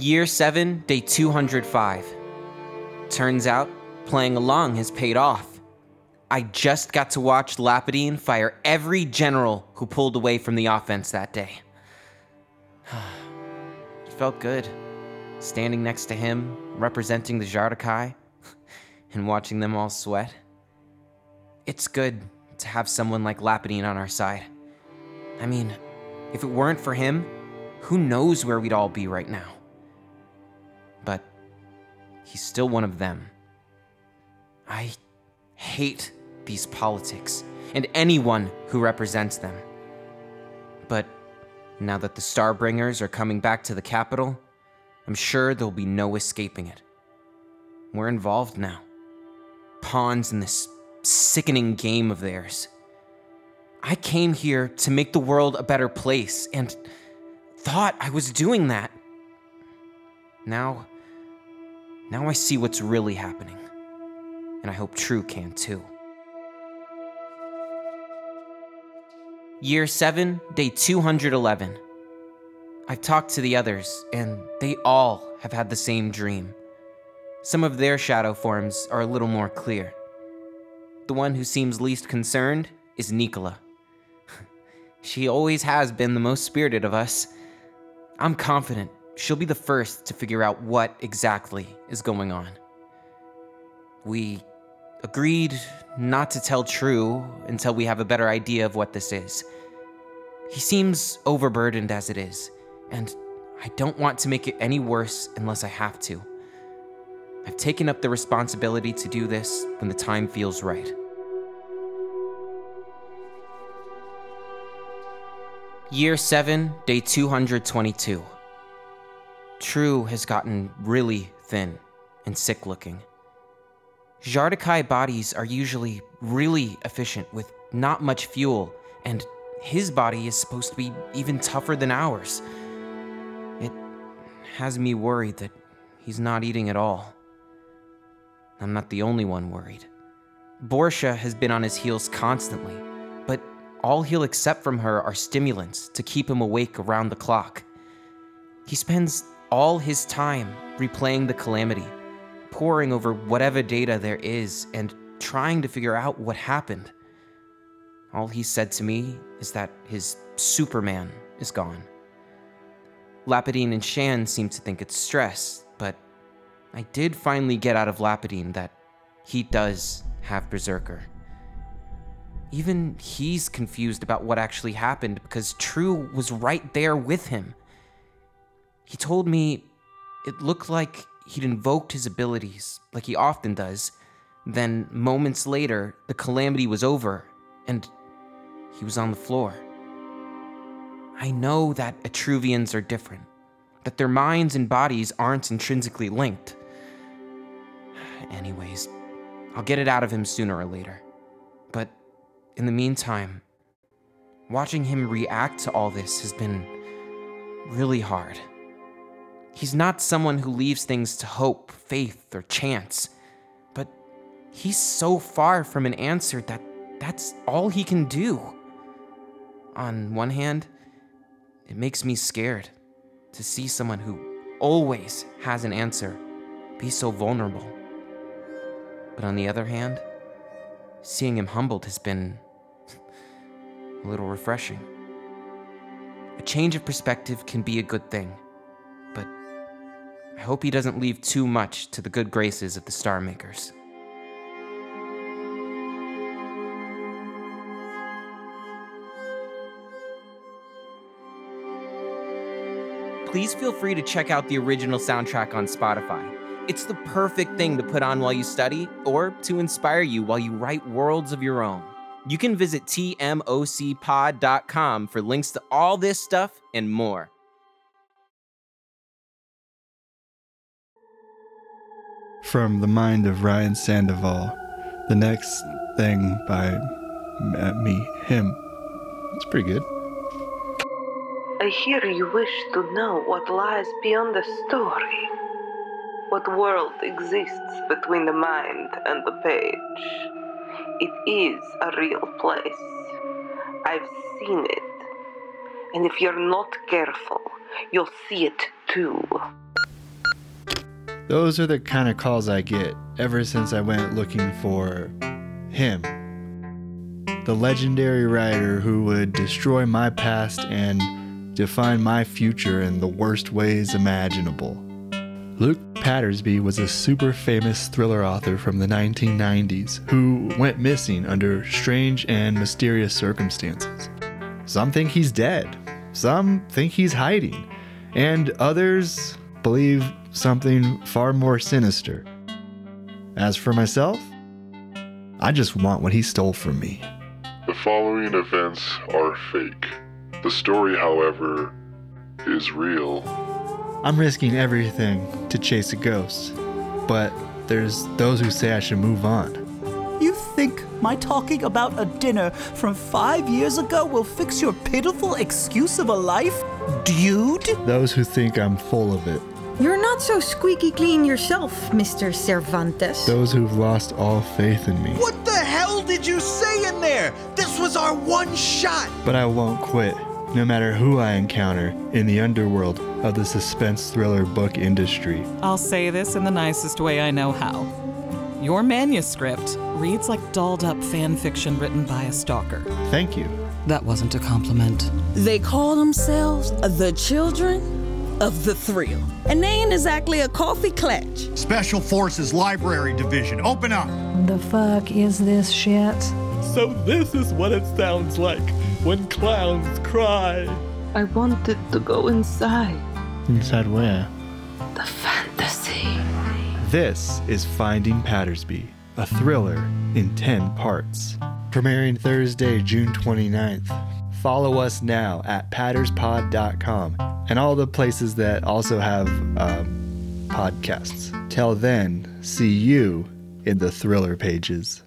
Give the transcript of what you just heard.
Year 7, day 205. Turns out, playing along has paid off. I just got to watch Lapadine fire every general who pulled away from the offense that day. it felt good, standing next to him, representing the Jardakai, and watching them all sweat. It's good to have someone like Lapadine on our side. I mean, if it weren't for him, who knows where we'd all be right now? But he's still one of them. I hate these politics and anyone who represents them. But now that the Starbringers are coming back to the capital, I'm sure there'll be no escaping it. We're involved now. Pawns in this sickening game of theirs. I came here to make the world a better place and thought I was doing that. Now, now I see what's really happening. And I hope True can too. Year 7, day 211. I've talked to the others, and they all have had the same dream. Some of their shadow forms are a little more clear. The one who seems least concerned is Nicola. she always has been the most spirited of us. I'm confident she'll be the first to figure out what exactly is going on. We agreed not to tell True until we have a better idea of what this is. He seems overburdened as it is, and I don't want to make it any worse unless I have to. I've taken up the responsibility to do this when the time feels right. Year 7, day 222. True has gotten really thin and sick looking. Jardakai bodies are usually really efficient with not much fuel, and his body is supposed to be even tougher than ours. It has me worried that he's not eating at all. I'm not the only one worried. Borsha has been on his heels constantly, but all he'll accept from her are stimulants to keep him awake around the clock. He spends all his time replaying the calamity, poring over whatever data there is, and trying to figure out what happened. All he said to me is that his Superman is gone. Lapadine and Shan seem to think it's stress, but I did finally get out of Lapadine that he does have Berserker. Even he's confused about what actually happened because True was right there with him. He told me it looked like he'd invoked his abilities, like he often does. Then, moments later, the calamity was over, and he was on the floor. I know that Etruvians are different, that their minds and bodies aren't intrinsically linked. Anyways, I'll get it out of him sooner or later. But in the meantime, watching him react to all this has been really hard. He's not someone who leaves things to hope, faith, or chance, but he's so far from an answer that that's all he can do. On one hand, it makes me scared to see someone who always has an answer be so vulnerable. But on the other hand, seeing him humbled has been a little refreshing. A change of perspective can be a good thing, I hope he doesn't leave too much to the good graces of the Star Makers. Please feel free to check out the original soundtrack on Spotify. It's the perfect thing to put on while you study or to inspire you while you write worlds of your own. You can visit tmocpod.com for links to all this stuff and more. From the mind of Ryan Sandoval, the next thing by me, him. It's pretty good. I hear you wish to know what lies beyond the story. What world exists between the mind and the page. It is a real place. I've seen it. And if you're not careful, you'll see it too. Those are the kind of calls I get ever since I went looking for him. The legendary writer who would destroy my past and define my future in the worst ways imaginable. Luke Pattersby was a super famous thriller author from the 1990s who went missing under strange and mysterious circumstances. Some think he's dead, some think he's hiding, and others believe something far more sinister. As for myself, I just want what he stole from me. The following events are fake. The story, however, is real. I'm risking everything to chase a ghost, but there's those who say I should move on. You think my talking about a dinner from five years ago will fix your pitiful excuse of a life? Dude? Those who think I'm full of it. You're not so squeaky clean yourself, Mr. Cervantes. Those who've lost all faith in me. What the hell did you say in there? This was our one shot. But I won't quit, no matter who I encounter in the underworld of the suspense thriller book industry. I'll say this in the nicest way I know how. Your manuscript reads like dolled up fan fiction written by a stalker. Thank you. That wasn't a compliment. They call themselves the children of the thrill. And they ain't exactly a coffee clutch. Special Forces Library Division, open up. The fuck is this shit? So, this is what it sounds like when clowns cry. I wanted to go inside. Inside where? The fantasy. This is Finding Pattersby, a thriller in 10 parts. Premiering Thursday, June 29th. Follow us now at patterspod.com and all the places that also have um, podcasts. Till then, see you in the thriller pages.